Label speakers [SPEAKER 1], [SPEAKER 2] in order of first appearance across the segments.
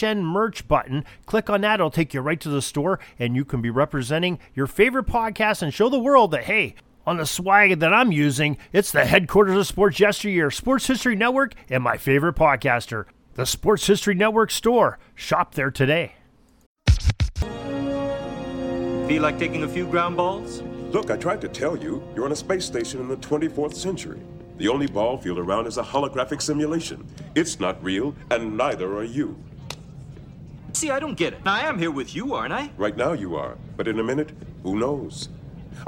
[SPEAKER 1] HN merch button. Click on that, it'll take you right to the store, and you can be representing your favorite podcast and show the world that, hey, on the swag that I'm using, it's the headquarters of Sports Yesteryear, Sports History Network, and my favorite podcaster, the Sports History Network store. Shop there today.
[SPEAKER 2] Feel like taking a few ground balls?
[SPEAKER 3] Look, I tried to tell you, you're on a space station in the 24th century. The only ball field around is a holographic simulation. It's not real, and neither are you.
[SPEAKER 2] See, I don't get it. I am here with you, aren't I?
[SPEAKER 3] Right now you are, but in a minute, who knows?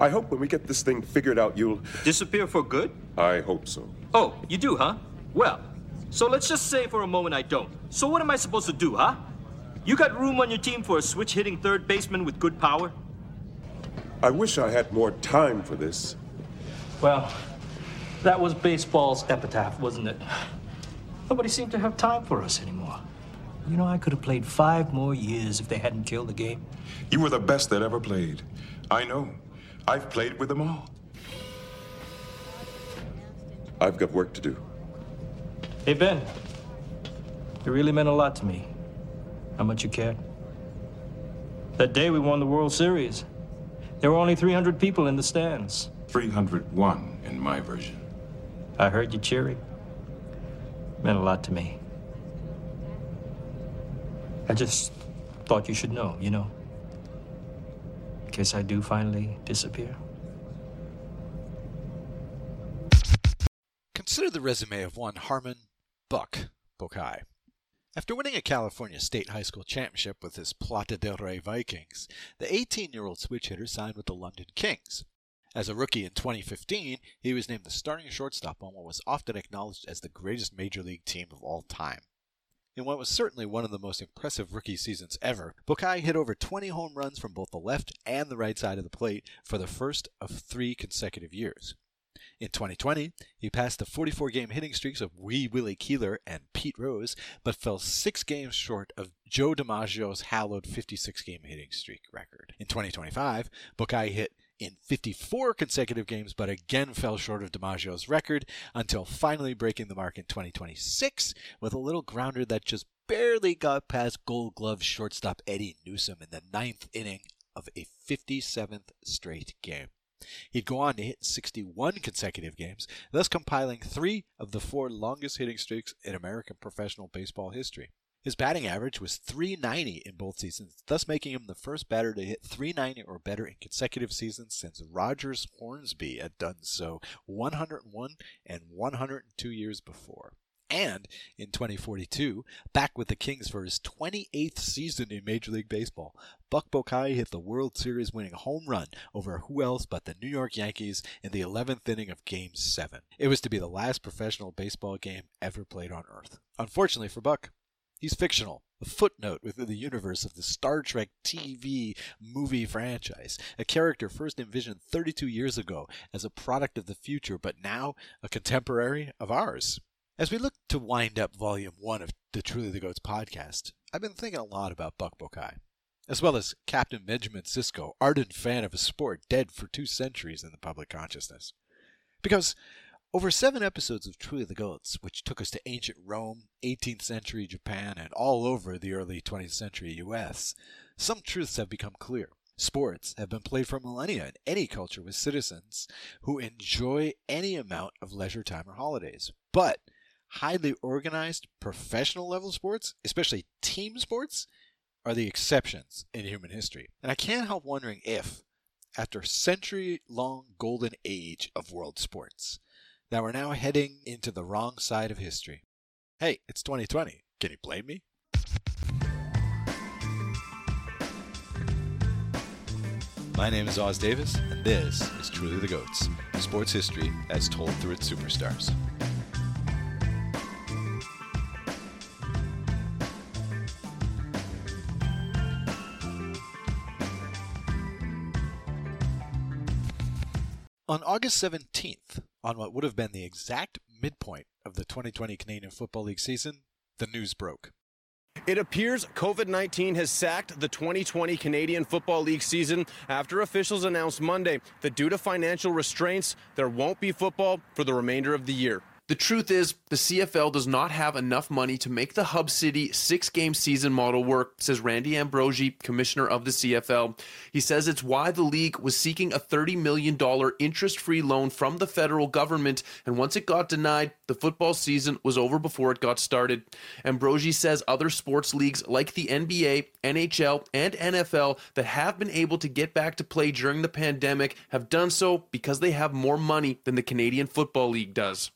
[SPEAKER 3] I hope when we get this thing figured out, you'll.
[SPEAKER 2] Disappear for good?
[SPEAKER 3] I hope so.
[SPEAKER 2] Oh, you do, huh? Well, so let's just say for a moment I don't. So what am I supposed to do, huh? You got room on your team for a switch hitting third baseman with good power?
[SPEAKER 3] I wish I had more time for this.
[SPEAKER 2] Well, that was baseball's epitaph, wasn't it? Nobody seemed to have time for us anymore. You know, I could have played five more years if they hadn't killed the game.
[SPEAKER 4] You were the best that ever played. I know. I've played with them all.
[SPEAKER 3] I've got work to do.
[SPEAKER 2] Hey, Ben. It really meant a lot to me. How much you cared. That day we won the World Series, there were only 300 people in the stands.
[SPEAKER 4] 301 in my version.
[SPEAKER 2] I heard you cheering. Meant a lot to me. I just thought you should know, you know. In case I do finally disappear.
[SPEAKER 5] Consider the resume of one Harmon Buck Bokai. After winning a California State High School championship with his Plata del Rey Vikings, the 18 year old switch hitter signed with the London Kings. As a rookie in 2015, he was named the starting shortstop on what was often acknowledged as the greatest major league team of all time. In what was certainly one of the most impressive rookie seasons ever, Bokai hit over 20 home runs from both the left and the right side of the plate for the first of three consecutive years. In 2020, he passed the 44 game hitting streaks of Wee Willie Keeler and Pete Rose, but fell six games short of Joe DiMaggio's hallowed 56 game hitting streak record. In 2025, Bokai hit in 54 consecutive games, but again fell short of DiMaggio's record until finally breaking the mark in 2026 with a little grounder that just barely got past Gold Glove shortstop Eddie Newsom in the ninth inning of a 57th straight game. He'd go on to hit 61 consecutive games, thus compiling three of the four longest hitting streaks in American professional baseball history. His batting average was 390 in both seasons, thus making him the first batter to hit 390 or better in consecutive seasons since Rogers Hornsby had done so 101 and 102 years before. And in 2042, back with the Kings for his 28th season in Major League Baseball, Buck Bokai hit the World Series winning home run over who else but the New York Yankees in the 11th inning of Game 7. It was to be the last professional baseball game ever played on Earth. Unfortunately for Buck, He's fictional, a footnote within the universe of the Star Trek TV movie franchise, a character first envisioned 32 years ago as a product of the future, but now a contemporary of ours. As we look to wind up Volume 1 of the Truly the Goats podcast, I've been thinking a lot about Buck Bokai, as well as Captain Benjamin Sisko, ardent fan of a sport dead for two centuries in the public consciousness. Because over seven episodes of Truly the Goats, which took us to ancient Rome, 18th century Japan, and all over the early 20th century US, some truths have become clear. Sports have been played for millennia in any culture with citizens who enjoy any amount of leisure time or holidays. But highly organized professional level sports, especially team sports, are the exceptions in human history. And I can't help wondering if, after a century long golden age of world sports, that we're now heading into the wrong side of history. Hey, it's 2020. Can you blame me? My name is Oz Davis, and this is Truly the Goats, sports history as told through its superstars. On August 17th, on what would have been the exact midpoint of the 2020 Canadian Football League season, the news broke.
[SPEAKER 6] It appears COVID 19 has sacked the 2020 Canadian Football League season after officials announced Monday that due to financial restraints, there won't be football for the remainder of the year.
[SPEAKER 7] The truth is, the CFL does not have enough money to make the Hub City six game season model work, says Randy Ambrosie, commissioner of the CFL. He says it's why the league was seeking a $30 million interest free loan from the federal government, and once it got denied, the football season was over before it got started. Ambrosie says other sports leagues like the NBA, NHL, and NFL that have been able to get back to play during the pandemic have done so because they have more money than the Canadian Football League does.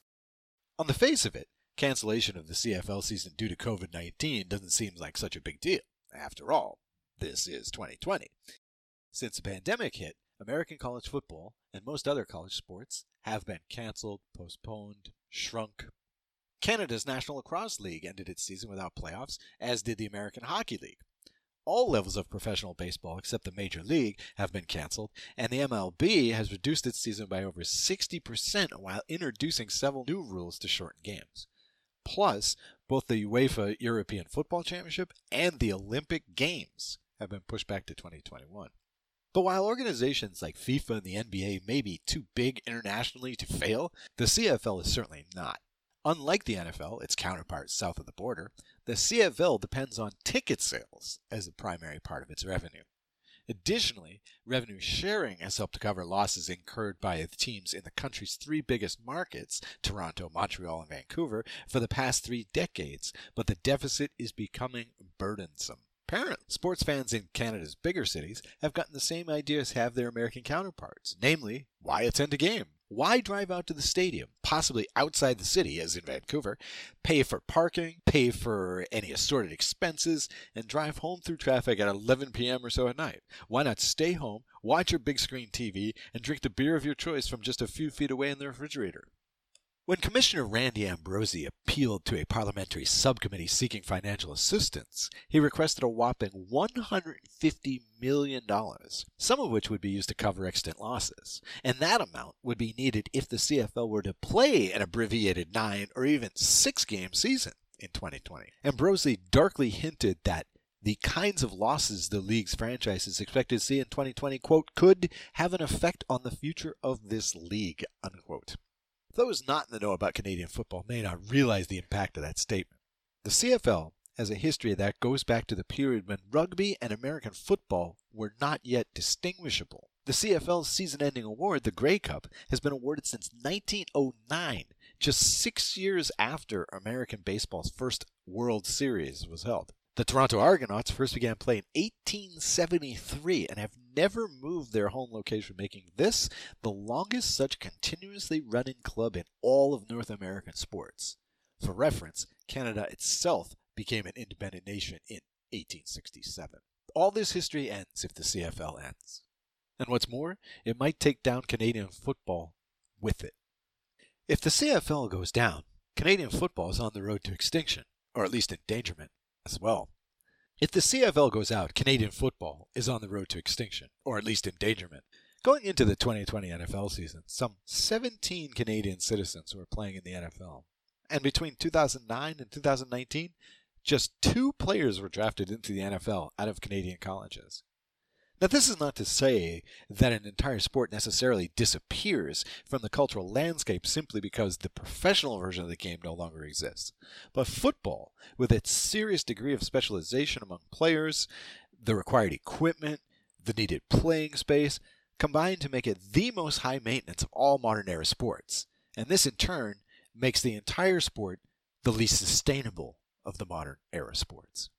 [SPEAKER 5] On the face of it, cancellation of the CFL season due to COVID 19 doesn't seem like such a big deal. After all, this is 2020. Since the pandemic hit, American college football and most other college sports have been canceled, postponed, shrunk. Canada's National Lacrosse League ended its season without playoffs, as did the American Hockey League all levels of professional baseball except the major league have been canceled, and the MLB has reduced its season by over 60% while introducing several new rules to shorten games. Plus, both the UEFA European Football Championship and the Olympic Games have been pushed back to 2021. But while organizations like FIFA and the NBA may be too big internationally to fail, the CFL is certainly not. Unlike the NFL, its counterpart south of the border, the CFL depends on ticket sales as the primary part of its revenue. Additionally, revenue sharing has helped to cover losses incurred by the teams in the country's three biggest markets, Toronto, Montreal, and Vancouver, for the past three decades, but the deficit is becoming burdensome. Apparently, sports fans in Canada's bigger cities have gotten the same idea as have their American counterparts, namely, why attend a game? Why drive out to the stadium, possibly outside the city, as in Vancouver, pay for parking, pay for any assorted expenses, and drive home through traffic at 11 p.m. or so at night? Why not stay home, watch your big screen TV, and drink the beer of your choice from just a few feet away in the refrigerator? When Commissioner Randy Ambrosie appealed to a parliamentary subcommittee seeking financial assistance, he requested a whopping $150 million, some of which would be used to cover extant losses. And that amount would be needed if the CFL were to play an abbreviated nine or even six game season in 2020. Ambrosie darkly hinted that the kinds of losses the league's franchise is expected to see in 2020, quote, could have an effect on the future of this league, unquote. Those not in the know about Canadian football may not realize the impact of that statement. The CFL has a history that goes back to the period when rugby and American football were not yet distinguishable. The CFL's season ending award, the Grey Cup, has been awarded since 1909, just six years after American baseball's first World Series was held. The Toronto Argonauts first began play in 1873 and have never moved their home location, making this the longest such continuously running club in all of North American sports. For reference, Canada itself became an independent nation in 1867. All this history ends if the CFL ends. And what's more, it might take down Canadian football with it. If the CFL goes down, Canadian football is on the road to extinction, or at least endangerment as well. If the CFL goes out, Canadian football is on the road to extinction, or at least endangerment. Going into the 2020 NFL season, some 17 Canadian citizens were playing in the NFL. And between 2009 and 2019, just two players were drafted into the NFL out of Canadian colleges. Now, this is not to say that an entire sport necessarily disappears from the cultural landscape simply because the professional version of the game no longer exists. But football, with its serious degree of specialization among players, the required equipment, the needed playing space, combine to make it the most high maintenance of all modern era sports. And this, in turn, makes the entire sport the least sustainable of the modern era sports.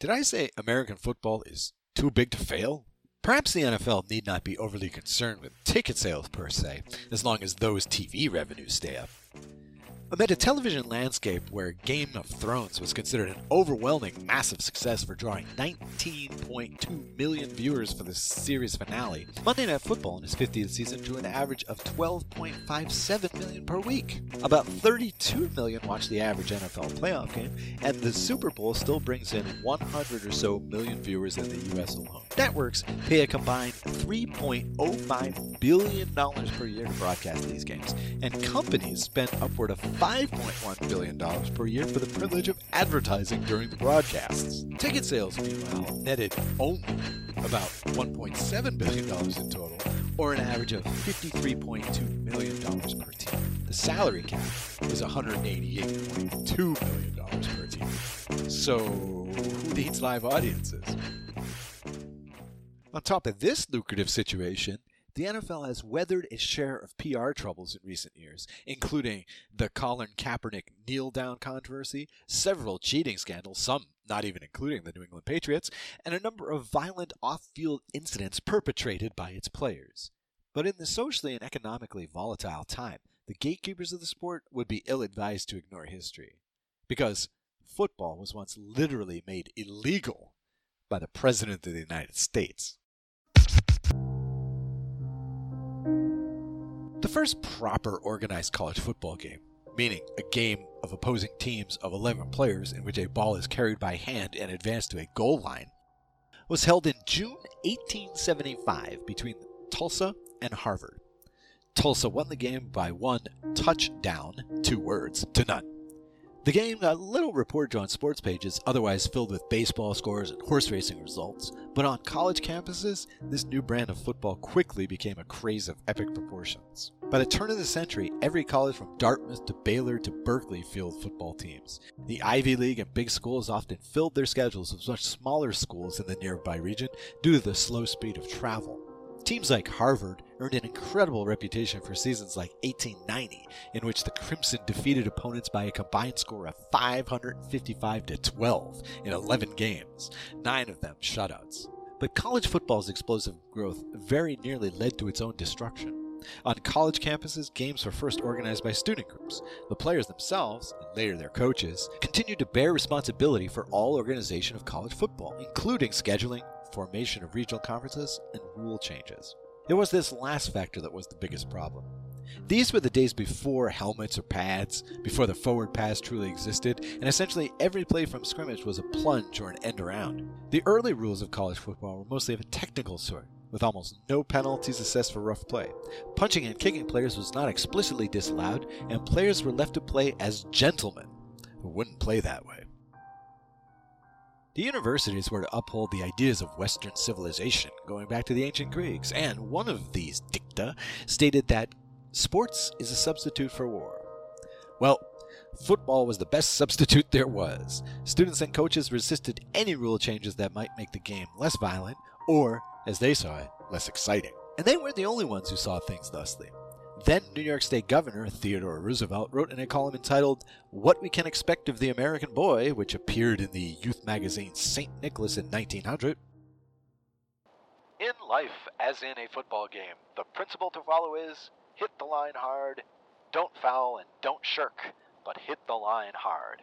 [SPEAKER 5] Did I say American football is too big to fail? Perhaps the NFL need not be overly concerned with ticket sales per se, as long as those TV revenues stay up. Amid a television landscape where Game of Thrones was considered an overwhelming, massive success for drawing 19.2 million viewers for the series finale, Monday Night Football in its 50th season drew an average of 12.57 million per week. About 32 million watched the average NFL playoff game, and the Super Bowl still brings in 100 or so million viewers in the US alone. Networks pay a combined $3.05 billion per year to broadcast these games, and companies spend upward of $5.1 billion per year for the privilege of advertising during the broadcasts. Ticket sales, meanwhile, netted only about $1.7 billion in total, or an average of $53.2 million per team. The salary cap is $188.2 million per team. So, who needs live audiences? On top of this lucrative situation, the NFL has weathered its share of PR troubles in recent years, including the Colin Kaepernick kneel down controversy, several cheating scandals, some not even including the New England Patriots, and a number of violent off field incidents perpetrated by its players. But in the socially and economically volatile time, the gatekeepers of the sport would be ill advised to ignore history. Because football was once literally made illegal by the President of the United States. The first proper organized college football game, meaning a game of opposing teams of 11 players in which a ball is carried by hand and advanced to a goal line, was held in June 1875 between Tufts and Harvard. Tufts won the game by one touchdown, two words, to none. The game got little reportage on sports pages, otherwise filled with baseball scores and horse racing results, but on college campuses, this new brand of football quickly became a craze of epic proportions. By the turn of the century, every college from Dartmouth to Baylor to Berkeley fielded football teams. The Ivy League and big schools often filled their schedules with much smaller schools in the nearby region due to the slow speed of travel. Teams like Harvard earned an incredible reputation for seasons like 1890, in which the Crimson defeated opponents by a combined score of 555 to 12 in 11 games, nine of them shutouts. But college football's explosive growth very nearly led to its own destruction. On college campuses, games were first organized by student groups. The players themselves, and later their coaches, continued to bear responsibility for all organization of college football, including scheduling, formation of regional conferences, and rule changes. It was this last factor that was the biggest problem. These were the days before helmets or pads, before the forward pass truly existed, and essentially every play from scrimmage was a plunge or an end around. The early rules of college football were mostly of a technical sort, with almost no penalties assessed for rough play. Punching and kicking players was not explicitly disallowed, and players were left to play as gentlemen, who wouldn't play that way. The universities were to uphold the ideas of Western civilization, going back to the ancient Greeks, and one of these dicta stated that sports is a substitute for war. Well, football was the best substitute there was. Students and coaches resisted any rule changes that might make the game less violent, or, as they saw it, less exciting. And they weren't the only ones who saw things thusly. Then New York State Governor Theodore Roosevelt wrote in a column entitled What We Can Expect of the American Boy, which appeared in the youth magazine St. Nicholas in 1900. In life, as in a football game, the principle to follow is hit the line hard, don't foul, and don't shirk, but hit the line hard.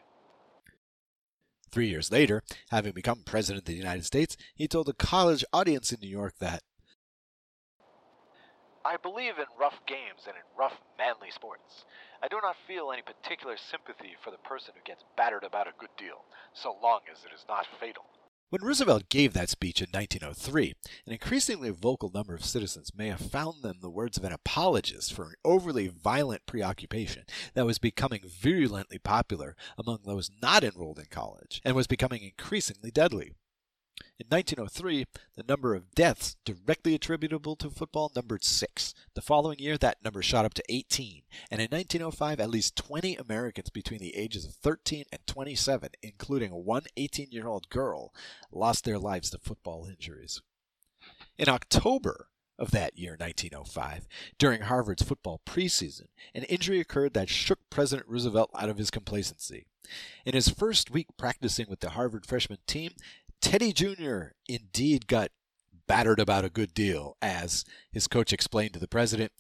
[SPEAKER 5] Three years later, having become President of the United States, he told a college audience in New York that I believe in rough games and in rough, manly sports. I do not feel any particular sympathy for the person who gets battered about a good deal, so long as it is not fatal. When Roosevelt gave that speech in 1903, an increasingly vocal number of citizens may have found them the words of an apologist for an overly violent preoccupation that was becoming virulently popular among those not enrolled in college and was becoming increasingly deadly. In 1903, the number of deaths directly attributable to football numbered six. The following year, that number shot up to 18. And in 1905, at least 20 Americans between the ages of 13 and 27, including one 18 year old girl, lost their lives to football injuries. In October of that year, 1905, during Harvard's football preseason, an injury occurred that shook President Roosevelt out of his complacency. In his first week practicing with the Harvard freshman team, Teddy Jr. indeed got battered about a good deal, as his coach explained to the president.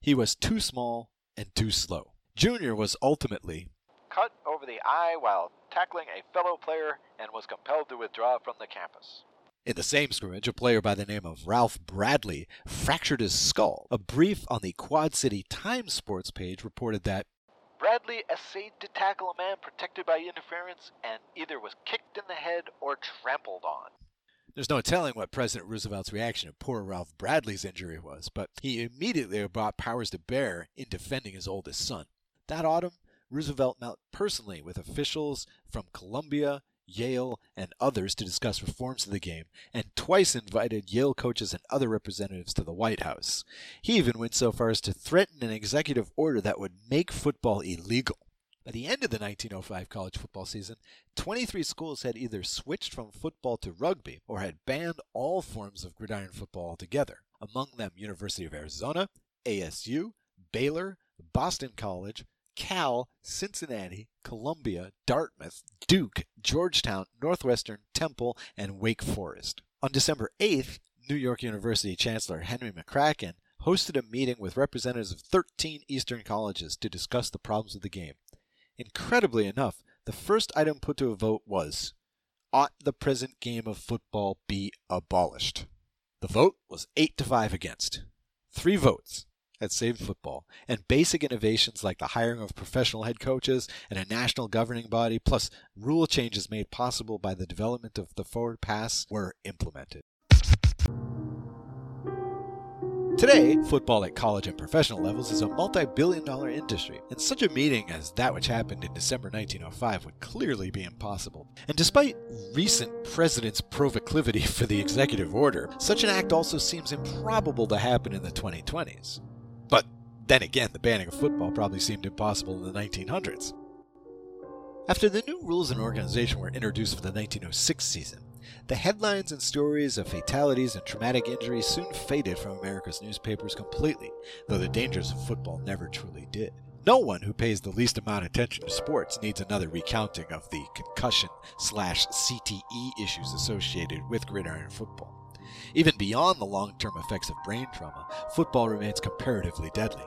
[SPEAKER 5] He was too small and too slow. Junior was ultimately
[SPEAKER 8] cut over the eye while tackling a fellow player and was compelled to withdraw from the campus.
[SPEAKER 5] In the same scrimmage, a player by the name of Ralph Bradley fractured his skull. A brief on the Quad City Times sports page reported that
[SPEAKER 8] Bradley essayed to tackle a man protected by interference and either was kicked in the head or trampled on.
[SPEAKER 5] There's no telling what President Roosevelt's reaction to poor Ralph Bradley's injury was, but he immediately brought powers to bear in defending his oldest son. That autumn, Roosevelt met personally with officials from Columbia, Yale, and others to discuss reforms to the game, and twice invited Yale coaches and other representatives to the White House. He even went so far as to threaten an executive order that would make football illegal. By the end of the 1905 college football season, 23 schools had either switched from football to rugby or had banned all forms of gridiron football altogether. Among them University of Arizona, ASU, Baylor, Boston College, Cal, Cincinnati, Columbia, Dartmouth, Duke, Georgetown, Northwestern, Temple, and Wake Forest. On December 8th, New York University Chancellor Henry McCracken hosted a meeting with representatives of 13 Eastern colleges to discuss the problems of the game. Incredibly enough, the first item put to a vote was Ought the present game of football be abolished? The vote was 8 to 5 against. Three votes had saved football, and basic innovations like the hiring of professional head coaches and a national governing body, plus rule changes made possible by the development of the forward pass, were implemented. Today, football at college and professional levels is a multi billion dollar industry, and such a meeting as that which happened in December 1905 would clearly be impossible. And despite recent presidents' proclivity for the executive order, such an act also seems improbable to happen in the 2020s. Then again, the banning of football probably seemed impossible in the 1900s. After the new rules and organization were introduced for the 1906 season, the headlines and stories of fatalities and traumatic injuries soon faded from America's newspapers completely, though the dangers of football never truly did. No one who pays the least amount of attention to sports needs another recounting of the concussion slash CTE issues associated with gridiron football. Even beyond the long term effects of brain trauma, football remains comparatively deadly.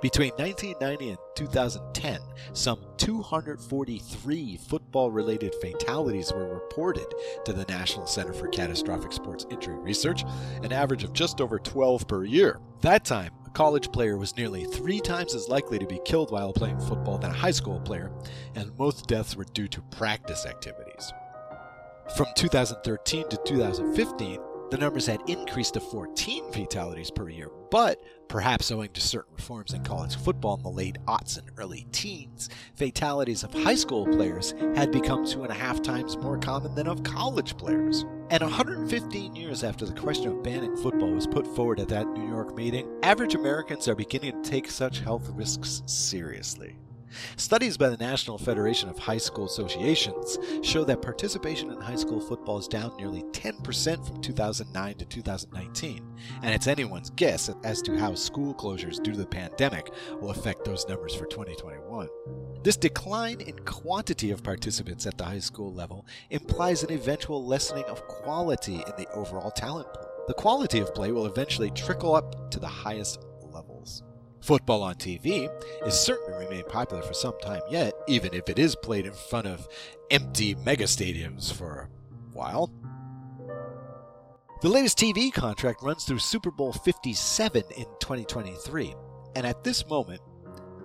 [SPEAKER 5] Between 1990 and 2010, some 243 football related fatalities were reported to the National Center for Catastrophic Sports Injury Research, an average of just over 12 per year. That time, a college player was nearly three times as likely to be killed while playing football than a high school player, and most deaths were due to practice activities. From 2013 to 2015, the numbers had increased to 14 fatalities per year, but perhaps owing to certain reforms in college football in the late aughts and early teens, fatalities of high school players had become two and a half times more common than of college players. And 115 years after the question of banning football was put forward at that New York meeting, average Americans are beginning to take such health risks seriously. Studies by the National Federation of High School Associations show that participation in high school football is down nearly 10% from 2009 to 2019, and it's anyone's guess as to how school closures due to the pandemic will affect those numbers for 2021. This decline in quantity of participants at the high school level implies an eventual lessening of quality in the overall talent pool. The quality of play will eventually trickle up to the highest. Football on TV is certain to remain popular for some time yet, even if it is played in front of empty megastadiums for a while. The latest TV contract runs through Super Bowl 57 in 2023, and at this moment,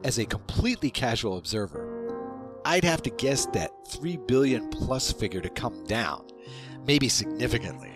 [SPEAKER 5] as a completely casual observer, I'd have to guess that 3 billion plus figure to come down, maybe significantly.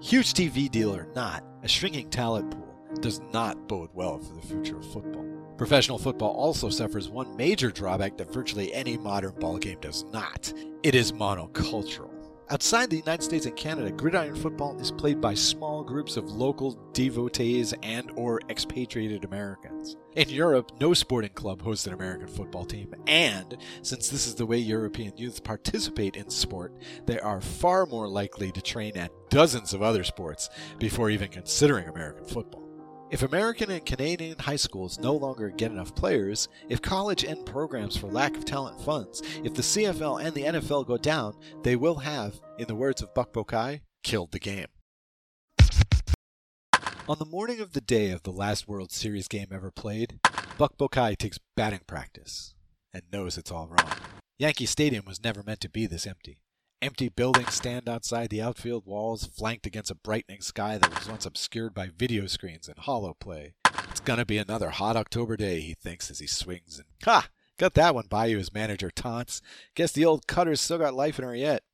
[SPEAKER 5] Huge TV deal or not, a shrinking talent pool does not bode well for the future of football. Professional football also suffers one major drawback that virtually any modern ball game does not it is monocultural. Outside the United States and Canada, gridiron football is played by small groups of local devotees and or expatriated Americans. In Europe, no sporting club hosts an American football team, and since this is the way European youth participate in sport, they are far more likely to train at dozens of other sports before even considering American football. If American and Canadian high schools no longer get enough players, if college end programs for lack of talent funds, if the CFL and the NFL go down, they will have, in the words of Buck Bokai, killed the game. On the morning of the day of the last World Series game ever played, Buck Bokai takes batting practice and knows it's all wrong. Yankee Stadium was never meant to be this empty. Empty buildings stand outside the outfield walls, flanked against a brightening sky that was once obscured by video screens and hollow play. It's gonna be another hot October day, he thinks as he swings and ha! Got that one by you, his manager taunts. Guess the old cutter's still got life in her yet.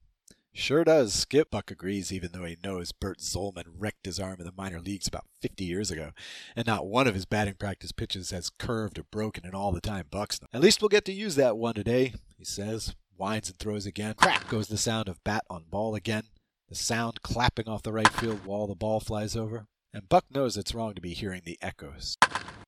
[SPEAKER 5] Sure does, Skip, Buck agrees, even though he knows Bert Zollman wrecked his arm in the minor leagues about 50 years ago, and not one of his batting practice pitches has curved or broken in all the time Buck's. At least we'll get to use that one today, he says, winds and throws again. Crack goes the sound of bat on ball again, the sound clapping off the right field wall the ball flies over, and Buck knows it's wrong to be hearing the echoes.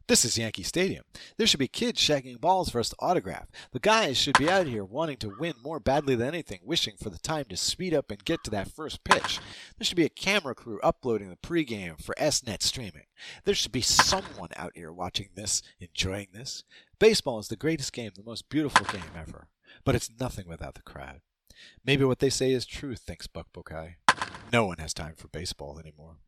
[SPEAKER 5] This is Yankee Stadium. There should be kids shagging balls for us to autograph. The guys should be out here wanting to win more badly than anything, wishing for the time to speed up and get to that first pitch. There should be a camera crew uploading the pregame for SNet streaming. There should be someone out here watching this, enjoying this. Baseball is the greatest game, the most beautiful game ever. But it's nothing without the crowd. Maybe what they say is true, thinks Buck Bokai. No one has time for baseball anymore.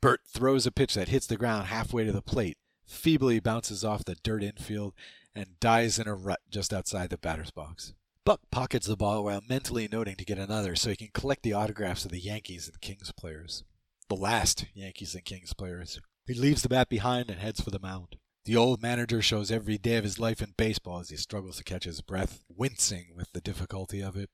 [SPEAKER 5] Bert throws a pitch that hits the ground halfway to the plate feebly bounces off the dirt infield, and dies in a rut just outside the batter's box. Buck pockets the ball while mentally noting to get another so he can collect the autographs of the Yankees and Kings players. The last Yankees and Kings players. He leaves the bat behind and heads for the mound. The old manager shows every day of his life in baseball as he struggles to catch his breath, wincing with the difficulty of it.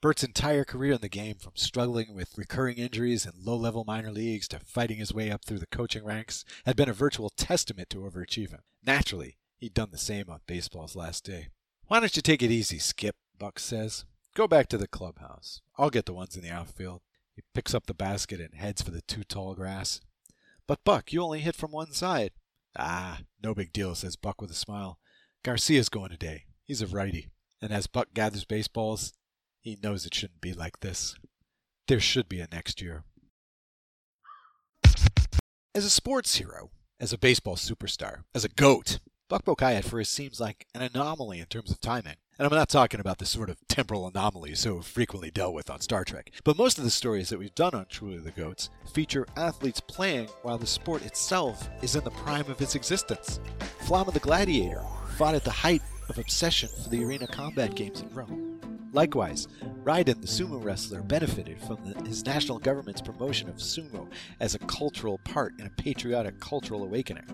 [SPEAKER 5] Bert's entire career in the game, from struggling with recurring injuries in low level minor leagues to fighting his way up through the coaching ranks, had been a virtual testament to overachievement. Naturally, he'd done the same on baseball's last day. Why don't you take it easy, Skip? Buck says. Go back to the clubhouse. I'll get the ones in the outfield. He picks up the basket and heads for the too tall grass. But, Buck, you only hit from one side. Ah, no big deal, says Buck with a smile. Garcia's going today. He's a righty. And as Buck gathers baseballs, he knows it shouldn't be like this. There should be a next year. As a sports hero, as a baseball superstar, as a GOAT, Buck Bokai at first seems like an anomaly in terms of timing. And I'm not talking about the sort of temporal anomalies so frequently dealt with on Star Trek. But most of the stories that we've done on Truly the Goats feature athletes playing while the sport itself is in the prime of its existence. Flamma the Gladiator fought at the height of obsession for the arena combat games in Rome. Likewise, Raiden, the sumo wrestler, benefited from the, his national government's promotion of sumo as a cultural part in a patriotic cultural awakening.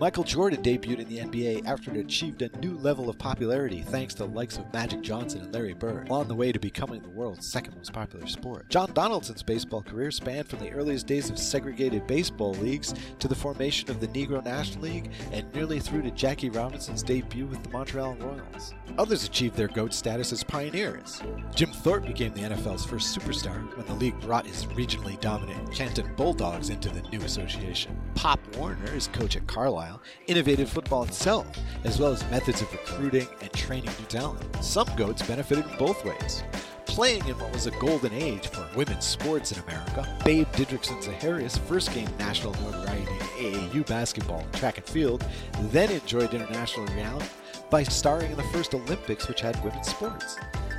[SPEAKER 5] Michael Jordan debuted in the NBA after it achieved a new level of popularity thanks to the likes of Magic Johnson and Larry Bird, on the way to becoming the world's second most popular sport. John Donaldson's baseball career spanned from the earliest days of segregated baseball leagues to the formation of the Negro National League and nearly through to Jackie Robinson's debut with the Montreal Royals. Others achieved their GOAT status as pioneers. Jim Thorpe became the NFL's first superstar when the league brought his regionally dominant Canton Bulldogs into the new association. Pop Warner, as coach at Carlisle, innovated football itself, as well as methods of recruiting and training new talent. Some GOATs benefited in both ways. Playing in what was a golden age for women's sports in America, Babe Didrikson Zaharias first gained national notoriety in AAU basketball and track and field, then enjoyed international renown by starring in the first Olympics which had women's sports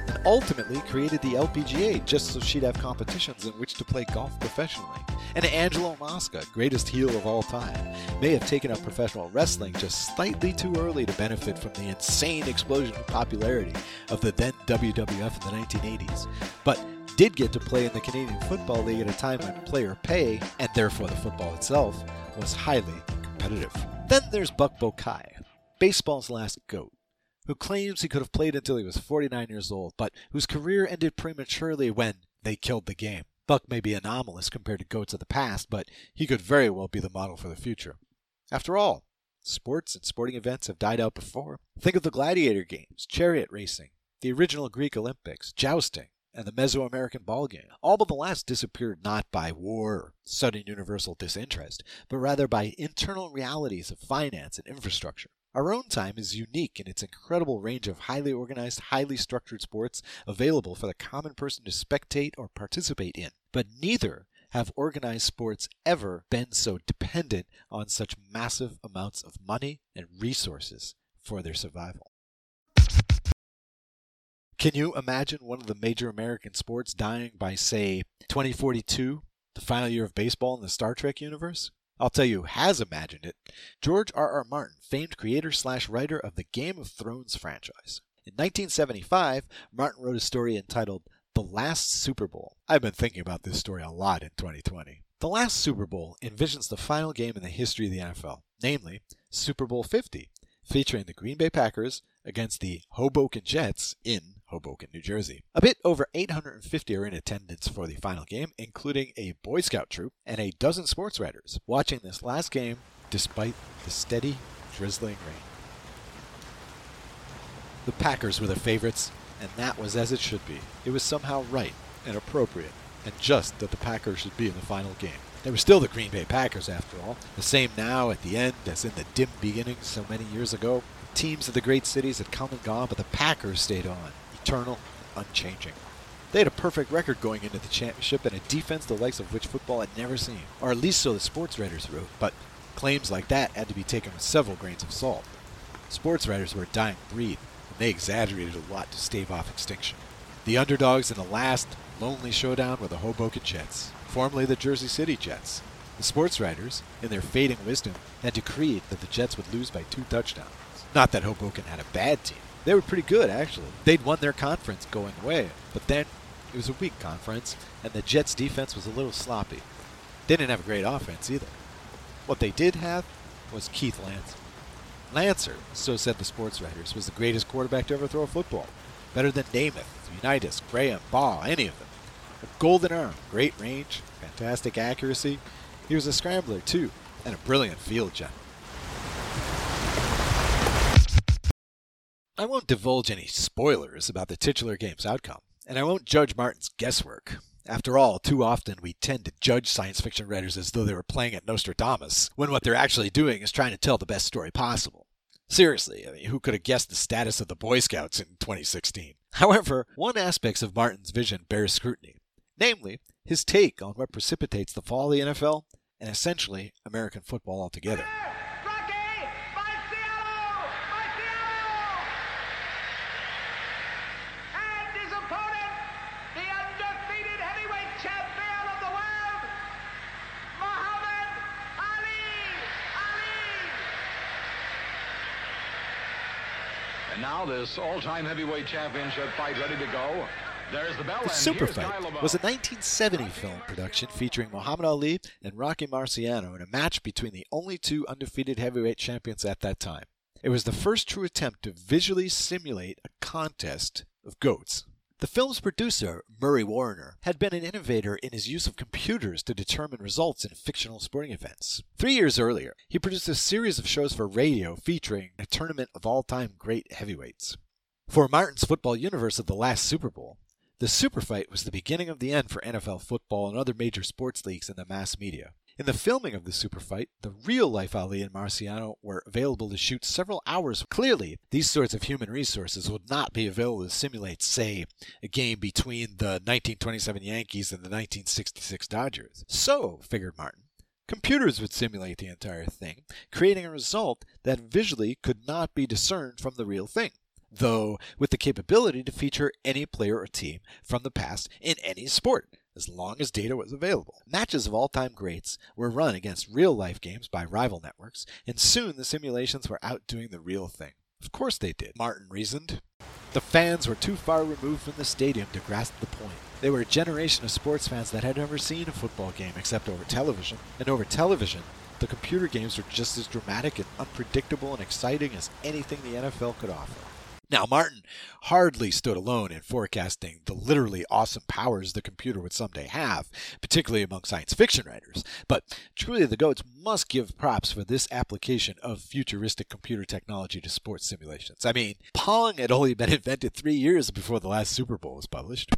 [SPEAKER 5] and ultimately created the LPGA just so she'd have competitions in which to play golf professionally. And Angelo Mosca, greatest heel of all time, may have taken up professional wrestling just slightly too early to benefit from the insane explosion of popularity of the then WWF in the 1980s, but did get to play in the Canadian Football League at a time when player pay, and therefore the football itself, was highly competitive. Then there's Buck Bokai, baseball's last goat who claims he could have played until he was 49 years old, but whose career ended prematurely when they killed the game. Buck may be anomalous compared to goats of the past, but he could very well be the model for the future. After all, sports and sporting events have died out before. Think of the gladiator games, chariot racing, the original Greek Olympics, jousting, and the Mesoamerican ball game. All but the last disappeared not by war or sudden universal disinterest, but rather by internal realities of finance and infrastructure. Our own time is unique in its incredible range of highly organized, highly structured sports available for the common person to spectate or participate in. But neither have organized sports ever been so dependent on such massive amounts of money and resources for their survival. Can you imagine one of the major American sports dying by, say, 2042, the final year of baseball in the Star Trek universe? I'll tell you who has imagined it George R. R. Martin, famed creator slash writer of the Game of Thrones franchise. In 1975, Martin wrote a story entitled The Last Super Bowl. I've been thinking about this story a lot in 2020. The last Super Bowl envisions the final game in the history of the NFL, namely Super Bowl 50, featuring the Green Bay Packers against the Hoboken Jets in Hoboken, New Jersey. A bit over 850 are in attendance for the final game, including a Boy Scout troop and a dozen sports writers watching this last game despite the steady, drizzling rain. The Packers were the favorites, and that was as it should be. It was somehow right and appropriate, and just that the Packers should be in the final game. They were still the Green Bay Packers, after all, the same now at the end as in the dim beginnings so many years ago. Teams of the great cities had come and gone, but the Packers stayed on, eternal, unchanging. They had a perfect record going into the championship and a defense the likes of which football had never seen, or at least so the sports writers wrote, but claims like that had to be taken with several grains of salt. Sports writers were a dying breed, and they exaggerated a lot to stave off extinction. The underdogs in the last, lonely showdown were the Hoboken Jets, formerly the Jersey City Jets. The sports writers, in their fading wisdom, had decreed that the Jets would lose by two touchdowns. Not that Hoboken had a bad team. They were pretty good, actually. They'd won their conference going away, but then it was a weak conference, and the Jets' defense was a little sloppy. They didn't have a great offense either. What they did have was Keith Lancer. Lancer, so said the sports writers, was the greatest quarterback to ever throw a football. Better than Namath, Unitas, Graham, Baugh, any of them. A golden arm, great range, fantastic accuracy. He was a scrambler, too, and a brilliant field general. I won't divulge any spoilers about the titular game's outcome, and I won't judge Martin's guesswork. After all, too often we tend to judge science fiction writers as though they were playing at Nostradamus, when what they're actually doing is trying to tell the best story possible. Seriously, I mean, who could have guessed the status of the Boy Scouts in 2016? However, one aspect of Martin's vision bears scrutiny, namely, his take on what precipitates the fall of the NFL and essentially American football altogether.
[SPEAKER 9] Now this all-time heavyweight championship fight ready to go. There's the bell.
[SPEAKER 5] The Super Fight was a 1970 film production featuring Muhammad Ali and Rocky Marciano in a match between the only two undefeated heavyweight champions at that time. It was the first true attempt to visually simulate a contest of goats. The film's producer, Murry Woroner, had been an innovator in his use of computers to determine results in fictional sporting events. Three years earlier, he produced a series of shows for radio featuring a tournament of all time great heavyweights. For Martin's football universe of the last Super Bowl, the Super Fight was the beginning of the end for NFL football and other major sports leagues in the mass media. In the filming of the super fight, the real life Ali and Marciano were available to shoot several hours. Clearly, these sorts of human resources would not be available to simulate, say, a game between the 1927 Yankees and the 1966 Dodgers. So, figured Martin, computers would simulate the entire thing, creating a result that visually could not be discerned from the real thing though with the capability to feature any player or team from the past in any sport as long as data was available. Matches of all time greats were run against real life games by rival networks, and soon the simulations were outdoing the real thing. Of course they did, Martin reasoned. The fans were too far removed from the stadium to grasp the point. They were a generation of sports fans that had never seen a football game except over television, and over television, the computer games were just as dramatic and unpredictable and exciting as anything the NFL could offer. Now, Martin hardly stood alone in forecasting the literally awesome powers the computer would someday have, particularly among science fiction writers. But truly, the goats must give props for this application of futuristic computer technology to sports simulations. I mean, Pong had only been invented three years before the last Super Bowl was published.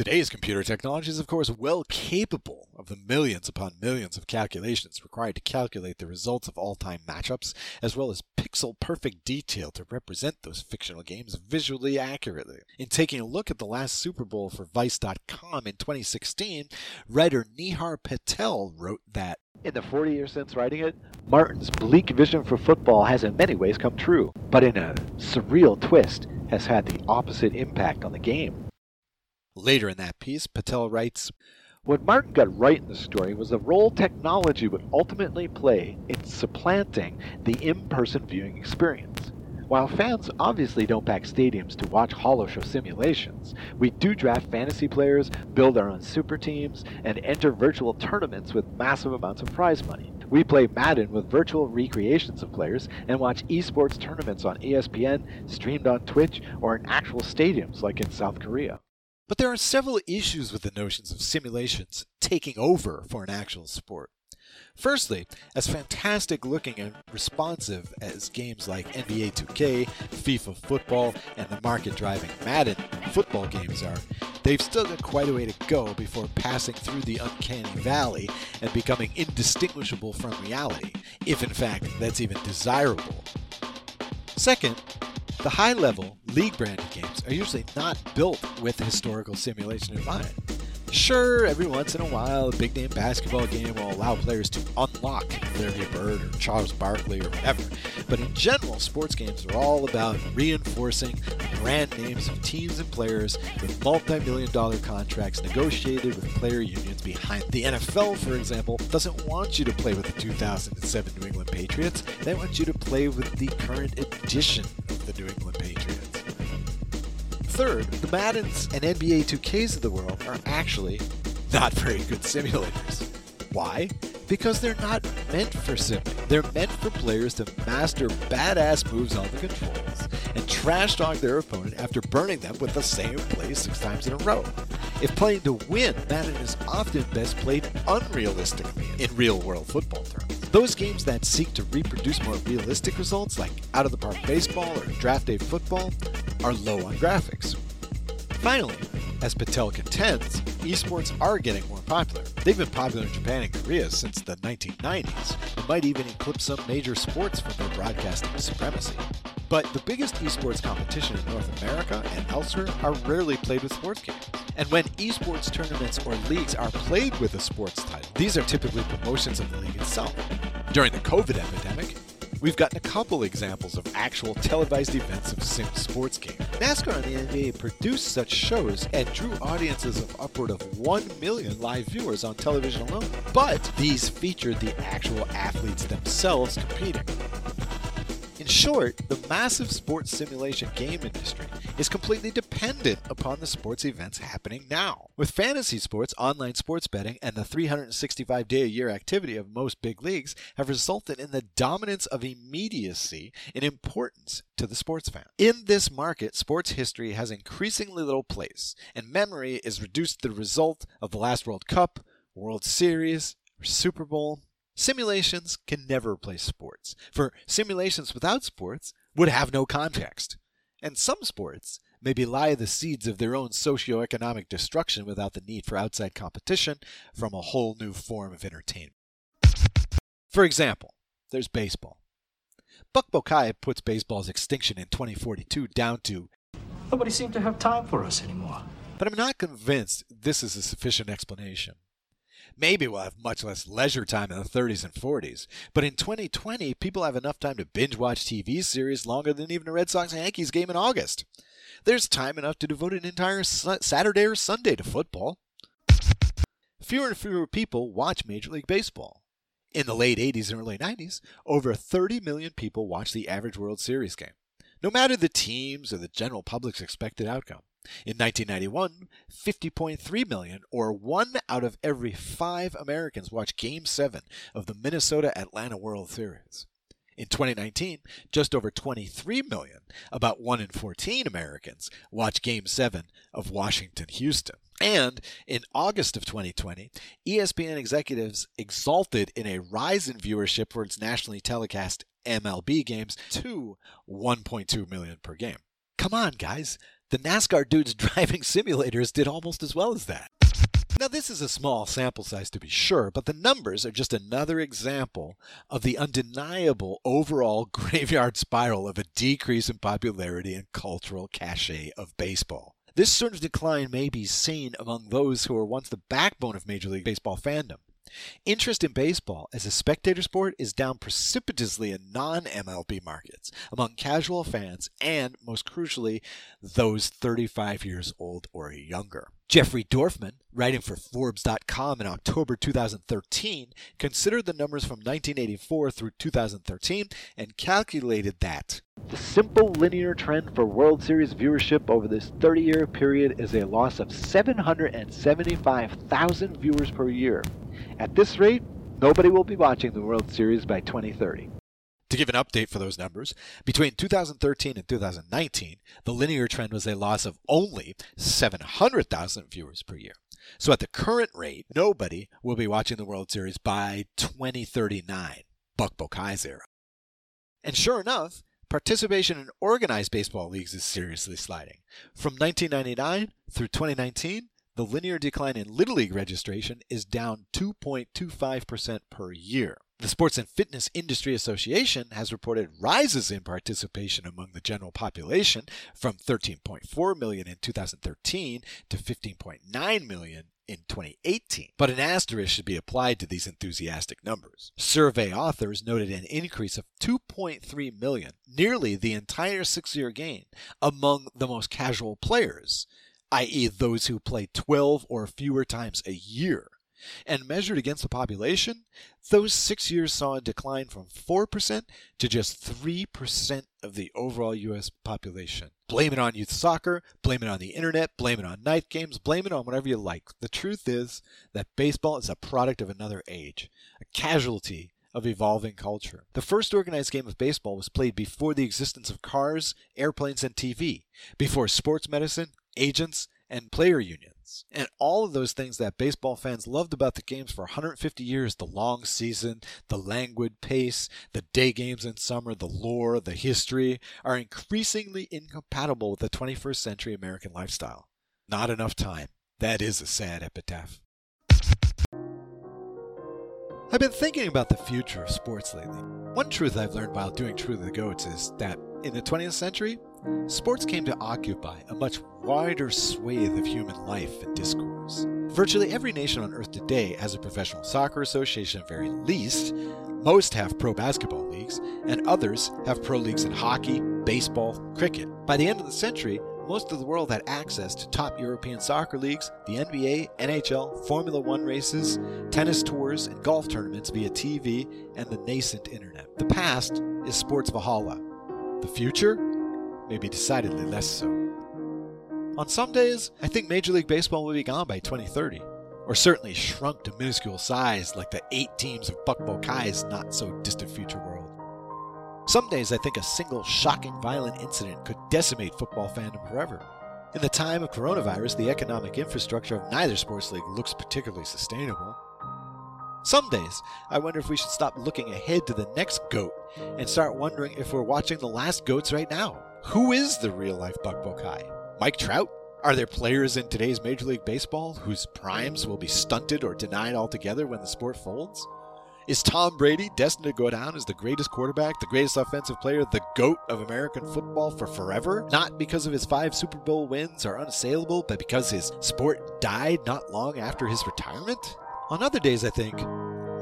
[SPEAKER 5] Today's computer technology is, of course, well capable of the millions upon millions of calculations required to calculate the results of all time matchups, as well as pixel perfect detail to represent those fictional games visually accurately. In taking a look at the last Super Bowl for Vice.com in 2016, writer Nihar Patel wrote that in the 40 years since writing it, Martin's bleak vision for football has in many ways come true, but in a surreal twist
[SPEAKER 10] has had the opposite impact on the game.
[SPEAKER 5] Later in that piece, Patel writes
[SPEAKER 10] What Martin got right in the story was the role technology would ultimately play in supplanting the in person viewing experience. While fans obviously don't pack stadiums to watch hollow show simulations, we do draft fantasy players, build our own super teams, and enter virtual tournaments with massive amounts of prize money. We play Madden with virtual recreations of players and watch esports tournaments on ESPN, streamed on Twitch, or in actual stadiums like in South Korea.
[SPEAKER 5] But there are several issues with the notions of simulations taking over for an actual sport. Firstly, as fantastic looking and responsive as games like NBA 2K, FIFA Football, and the market driving Madden football games are, they've still got quite a way to go before passing through the uncanny valley and becoming indistinguishable from reality, if in fact that's even desirable. Second, the high level, league branded games are usually not built with historical simulation in mind. Sure, every once in a while, a big name basketball game will allow players to unlock Larry Bird or Charles Barkley or whatever. But in general, sports games are all about reinforcing brand names of teams and players with multi million dollar contracts negotiated with player unions behind. The NFL, for example, doesn't want you to play with the 2007 New England Patriots, they want you to play with the current edition of the New England Patriots. Third, the Maddens and NBA 2Ks of the world are actually not very good simulators. Why? Because they're not meant for sim. They're meant for players to master badass moves on the controls and trash talk their opponent after burning them with the same play six times in a row. If playing to win, Madden is often best played unrealistically in real world football terms. Those games that seek to reproduce more realistic results, like out of the park baseball or draft day football, are low on graphics. Finally, as Patel contends, esports are getting more popular. They've been popular in Japan and Korea since the 1990s, and might even eclipse some major sports for their broadcasting supremacy. But the biggest esports competition in North America and elsewhere are rarely played with sports games. And when esports tournaments or leagues are played with a sports title, these are typically promotions of the league itself. During the COVID epidemic, We've gotten a couple examples of actual televised events of sim sports games. NASCAR and the NBA produced such shows and drew audiences of upward of 1 million live viewers on television alone. But these featured the actual athletes themselves competing. Short, the massive sports simulation game industry is completely dependent upon the sports events happening now. With fantasy sports, online sports betting, and the 365 day a year activity of most big leagues have resulted in the dominance of immediacy in importance to the sports fan. In this market, sports history has increasingly little place, and memory is reduced to the result of the last World Cup, World Series, Super Bowl, Simulations can never replace sports, for simulations without sports would have no context. And some sports maybe lie the seeds of their own socio-economic destruction without the need for outside competition from a whole new form of entertainment. For example, there's baseball. Buck Bokai puts baseball's extinction in 2042 down to
[SPEAKER 2] Nobody seemed to have time for us anymore.
[SPEAKER 5] But I'm not convinced this is a sufficient explanation. Maybe we'll have much less leisure time in the 30s and 40s. But in 2020, people have enough time to binge watch TV series longer than even a Red Sox Yankees game in August. There's time enough to devote an entire Saturday or Sunday to football. Fewer and fewer people watch Major League Baseball. In the late 80s and early 90s, over 30 million people watched the average World Series game, no matter the teams or the general public's expected outcome. In 1991, 50.3 million, or one out of every five Americans, watched Game 7 of the Minnesota Atlanta World Series. In 2019, just over 23 million, about 1 in 14 Americans, watched Game 7 of Washington Houston. And in August of 2020, ESPN executives exulted in a rise in viewership for its nationally telecast MLB games to 1.2 million per game. Come on, guys. The NASCAR dudes driving simulators did almost as well as that. Now, this is a small sample size to be sure, but the numbers are just another example of the undeniable overall graveyard spiral of a decrease in popularity and cultural cachet of baseball. This sort of decline may be seen among those who were once the backbone of Major League Baseball fandom. Interest in baseball as a spectator sport is down precipitously in non MLB markets among casual fans and, most crucially, those 35 years old or younger. Jeffrey Dorfman, writing for Forbes.com in October 2013, considered the numbers from 1984 through 2013 and calculated that
[SPEAKER 10] the simple linear trend for World Series viewership over this 30 year period is a loss of 775,000 viewers per year. At this rate, nobody will be watching the World Series by 2030.
[SPEAKER 5] To give an update for those numbers, between 2013 and 2019, the linear trend was a loss of only 700,000 viewers per year. So at the current rate, nobody will be watching the World Series by 2039, Buck Bokai's era. And sure enough, participation in organized baseball leagues is seriously sliding. From 1999 through 2019, the linear decline in Little League registration is down 2.25% per year. The Sports and Fitness Industry Association has reported rises in participation among the general population from 13.4 million in 2013 to 15.9 million in 2018. But an asterisk should be applied to these enthusiastic numbers. Survey authors noted an increase of 2.3 million, nearly the entire six year gain, among the most casual players, i.e., those who play 12 or fewer times a year. And measured against the population, those six years saw a decline from 4% to just 3% of the overall U.S. population. Blame it on youth soccer, blame it on the internet, blame it on night games, blame it on whatever you like. The truth is that baseball is a product of another age, a casualty of evolving culture. The first organized game of baseball was played before the existence of cars, airplanes, and TV, before sports medicine, agents, and player unions. And all of those things that baseball fans loved about the games for 150 years the long season, the languid pace, the day games in summer, the lore, the history are increasingly incompatible with the 21st century American lifestyle. Not enough time. That is a sad epitaph. I've been thinking about the future of sports lately. One truth I've learned while doing of the Goats is that in the 20th century, sports came to occupy a much wider swathe of human life and discourse. Virtually every nation on earth today has a professional soccer association at very least. Most have pro basketball leagues, and others have pro leagues in hockey, baseball, cricket. By the end of the century, most of the world had access to top European soccer leagues, the NBA, NHL, Formula One races, tennis tours, and golf tournaments via TV and the nascent internet. The past is sports Valhalla. The future? Maybe decidedly less so. On some days, I think Major League Baseball will be gone by 2030, or certainly shrunk to minuscule size like the eight teams of Buck Bokai's not so distant future world. Some days I think a single shocking violent incident could decimate football fandom forever. In the time of coronavirus, the economic infrastructure of neither sports league looks particularly sustainable. Some days, I wonder if we should stop looking ahead to the next GOAT and start wondering if we're watching the last GOATs right now. Who is the real life Buck Bokai? Mike Trout? Are there players in today's Major League Baseball whose primes will be stunted or denied altogether when the sport folds? Is Tom Brady destined to go down as the greatest quarterback, the greatest offensive player, the GOAT of American football for forever? Not because of his five Super Bowl wins are unassailable, but because his sport died not long after his retirement? On other days, I think,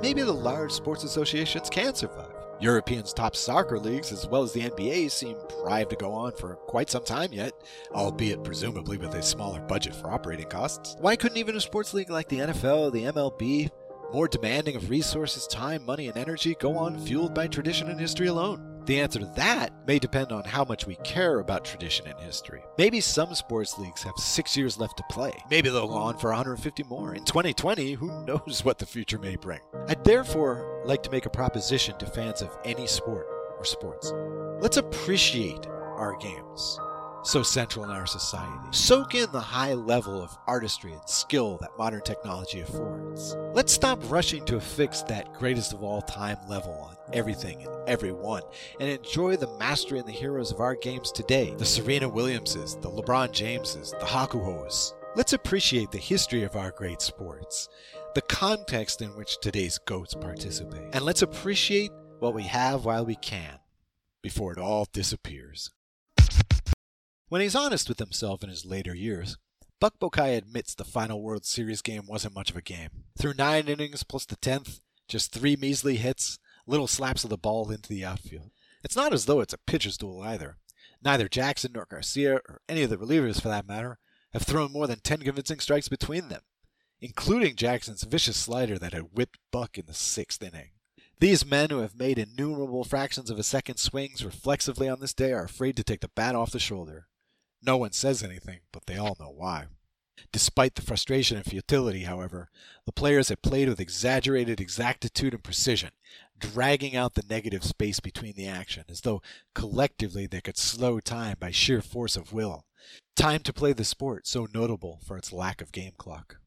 [SPEAKER 5] maybe the large sports associations can survive. Europeans' top soccer leagues, as well as the NBA, seem primed to go on for quite some time yet, albeit presumably with a smaller budget for operating costs. Why couldn't even a sports league like the NFL, the MLB, more demanding of resources, time, money, and energy, go on fueled by tradition and history alone? The answer to that may depend on how much we care about tradition and history. Maybe some sports leagues have six years left to play. Maybe they'll go on for 150 more. In 2020, who knows what the future may bring? I'd therefore like to make a proposition to fans of any sport or sports. Let's appreciate our games so central in our society. Soak in the high level of artistry and skill that modern technology affords. Let's stop rushing to affix that greatest of all time level on everything and everyone and enjoy the mastery and the heroes of our games today the Serena Williamses, the LeBron Jameses, the Hakuhos. Let's appreciate the history of our great sports, the context in which today's GOATs participate, and let's appreciate what we have while we can before it all disappears. When he's honest with himself in his later years, Buck Bokai admits the final World Series game wasn't much of a game. Through nine innings plus the tenth, just three measly hits, little slaps of the ball into the outfield. It's not as though it's a pitcher's duel either. Neither Jackson nor Garcia, or any of the relievers for that matter, have thrown more than ten convincing strikes between them, including Jackson's vicious slider that had whipped Buck in the sixth inning. These men who have made innumerable fractions of a second swings reflexively on this day are afraid to take the bat off the shoulder. No one says anything, but they all know why. Despite the frustration and futility, however, the players had played with exaggerated exactitude and precision, dragging out the negative space between the action, as though collectively they could slow time by sheer force of will. Time to play the sport, so notable for its lack of game clock.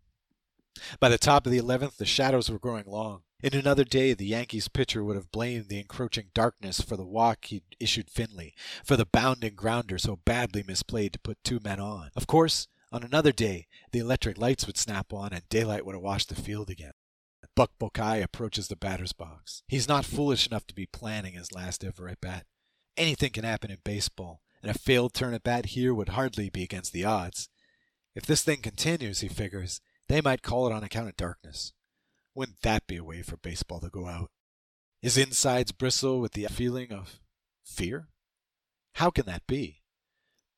[SPEAKER 5] By the top of the 11th, the shadows were growing long. In another day, the Yankees pitcher would have blamed the encroaching darkness for the walk he'd issued Finley, for the bounding grounder so badly misplayed to put two men on. Of course, on another day, the electric lights would snap on and daylight would have washed the field again. Buck Bokai approaches the batter's box. He's not foolish enough to be planning his last ever at bat. Anything can happen in baseball, and a failed turn at bat here would hardly be against the odds. If this thing continues, he figures, they might call it on account of darkness. Wouldn't that be a way for baseball to go out? His insides bristle with the feeling of fear? How can that be?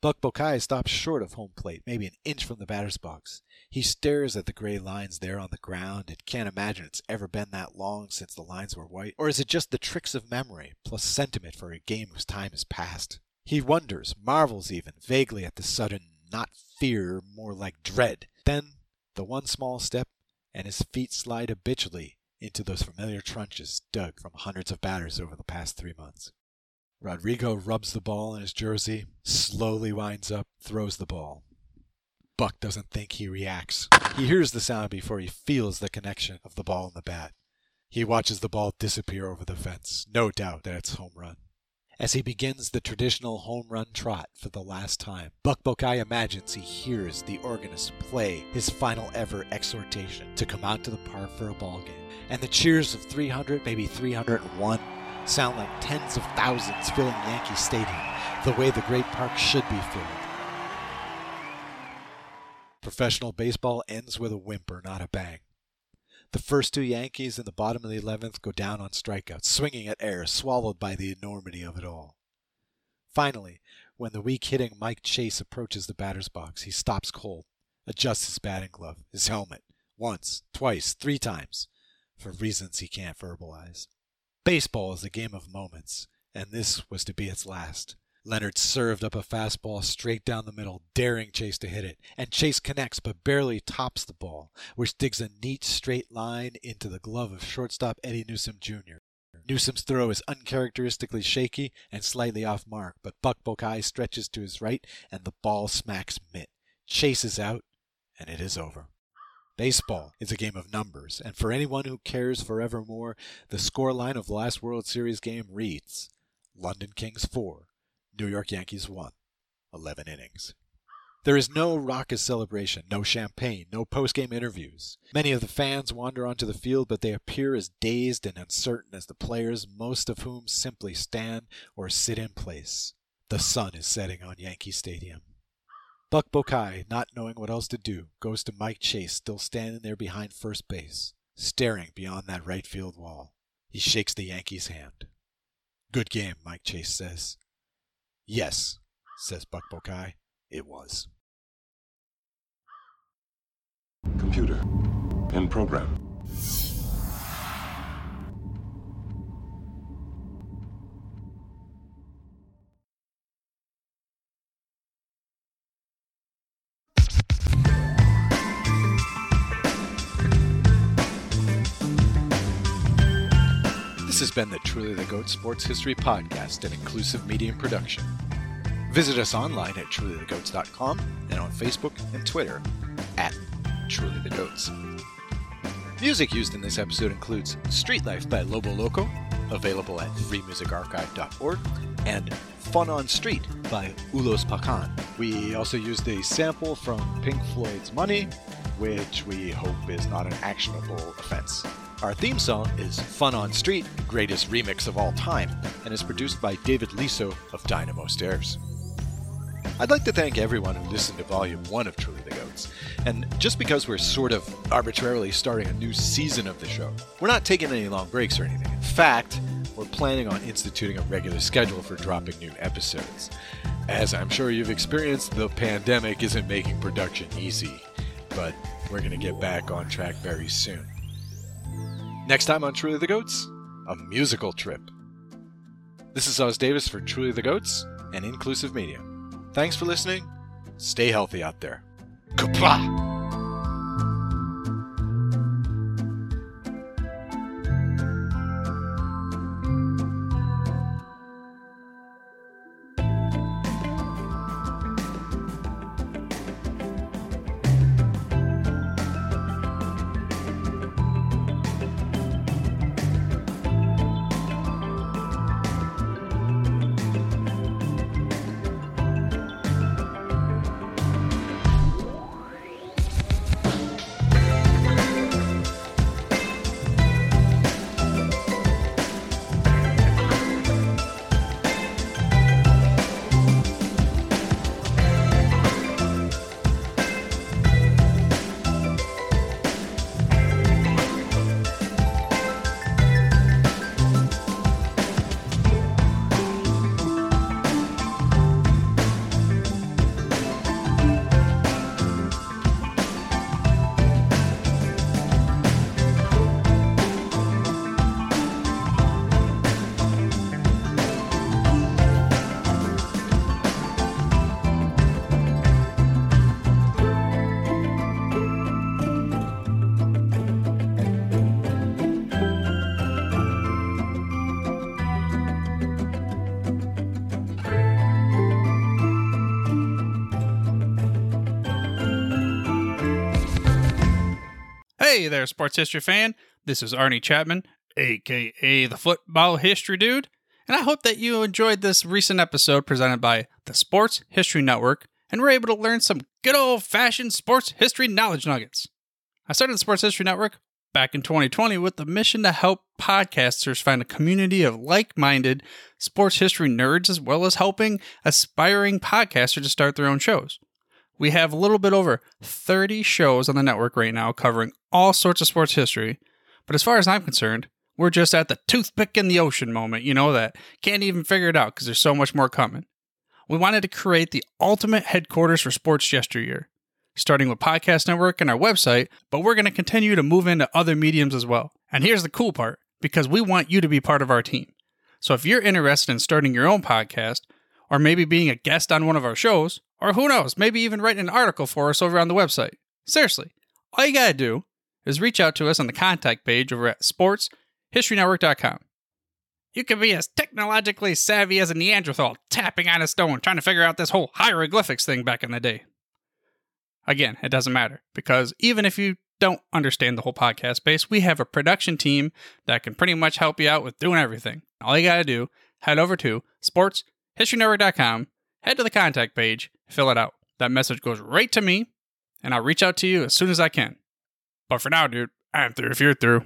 [SPEAKER 5] Buck Bokai stops short of home plate, maybe an inch from the batter's box. He stares at the gray lines there on the ground and can't imagine it's ever been that long since the lines were white. Or is it just the tricks of memory, plus sentiment for a game whose time is past? He wonders, marvels even, vaguely at the sudden, not fear, more like dread. Then, the one small step, and his feet slide habitually into those familiar trenches dug from hundreds of batters over the past three months. Rodrigo rubs the ball in his jersey, slowly winds up, throws the ball. Buck doesn't think he reacts. He hears the sound before he feels the connection of the ball and the bat. He watches the ball disappear over the fence, no doubt that it's home run. As he begins the traditional home run trot for the last time, Buck Bokai imagines he hears the organist play his final ever exhortation to come out to the park for a ball game. And the cheers of 300, maybe 301, sound like tens of thousands filling Yankee Stadium, the way the great park should be filled. Professional baseball ends with a whimper, not a bang. The first two Yankees in the bottom of the 11th go down on strikeouts, swinging at air, swallowed by the enormity of it all. Finally, when the weak hitting Mike Chase approaches the batter's box, he stops cold, adjusts his batting glove, his helmet, once, twice, three times, for reasons he can't verbalize. Baseball is a game of moments, and this was to be its last. Leonard served up a fastball straight down the middle, daring Chase to hit it, and Chase connects but barely tops the ball, which digs a neat straight line into the glove of shortstop Eddie Newsom Jr. Newsom's throw is uncharacteristically shaky and slightly off mark, but Buck Bokai stretches to his right and the ball smacks mitt. Chase is out, and it is over. Baseball is a game of numbers, and for anyone who cares forevermore, the scoreline of the last World Series game reads London Kings 4, New York Yankees won 11 innings. There is no raucous celebration, no champagne, no post-game interviews. Many of the fans wander onto the field, but they appear as dazed and uncertain as the players, most of whom simply stand or sit in place. The sun is setting on Yankee Stadium. Buck Bokai, not knowing what else to do, goes to Mike Chase, still standing there behind first base, staring beyond that right field wall. He shakes the Yankee's hand. Good game, Mike Chase says. Yes, says Buck Bokai. It was.
[SPEAKER 3] Computer. In program.
[SPEAKER 5] Been the Truly the Goat Sports History Podcast, an inclusive medium production. Visit us online at trulythegoats.com and on Facebook and Twitter at Truly the Goats. Music used in this episode includes Street Life by Lobo Loco, available at freemusicarchive.org, and Fun on Street by Ulos Pakan. We also used a sample from Pink Floyd's Money, which we hope is not an actionable offense. Our theme song is Fun on Street, greatest remix of all time, and is produced by David Liso of Dynamo Stairs. I'd like to thank everyone who listened to Volume 1 of Truly the Goats. And just because we're sort of arbitrarily starting a new season of the show, we're not taking any long breaks or anything. In fact, we're planning on instituting a regular schedule for dropping new episodes. As I'm sure you've experienced, the pandemic isn't making production easy, but we're going to get back on track very soon. Next time on Truly the Goats, a musical trip. This is Oz Davis for Truly the Goats and Inclusive Media. Thanks for listening. Stay healthy out there.
[SPEAKER 11] Qapla'! There, sports history fan. This is Arnie Chapman, aka the Football History Dude, and I hope that you enjoyed this recent episode presented by the Sports History Network and were able to learn some good old fashioned sports history knowledge nuggets. I started the Sports History Network back in 2020 with the mission to help podcasters find a community of like minded sports history nerds as well as helping aspiring podcasters to start their own shows. We have a little bit over 30 shows on the network right now covering all sorts of sports history. But as far as I'm concerned, we're just at the toothpick in the ocean moment, you know, that can't even figure it out because there's so much more coming. We wanted to create the ultimate headquarters for sports yesteryear, starting with Podcast Network and our website, but we're going to continue to move into other mediums as well. And here's the cool part because we want you to be part of our team. So if you're interested in starting your own podcast, or maybe being a guest on one of our shows, or who knows, maybe even write an article for us over on the website. Seriously, all you gotta do is reach out to us on the contact page over at sportshistorynetwork.com. You can be as technologically savvy as a Neanderthal tapping on a stone trying to figure out this whole hieroglyphics thing back in the day. Again, it doesn't matter because even if you don't understand the whole podcast space, we have a production team that can pretty much help you out with doing everything. All you got to do, head over to sportshistorynetwork.com, head to the contact page, fill it out. That message goes right to me, and I'll reach out to you as soon as I can. But for now, dude, I'm through if you're through.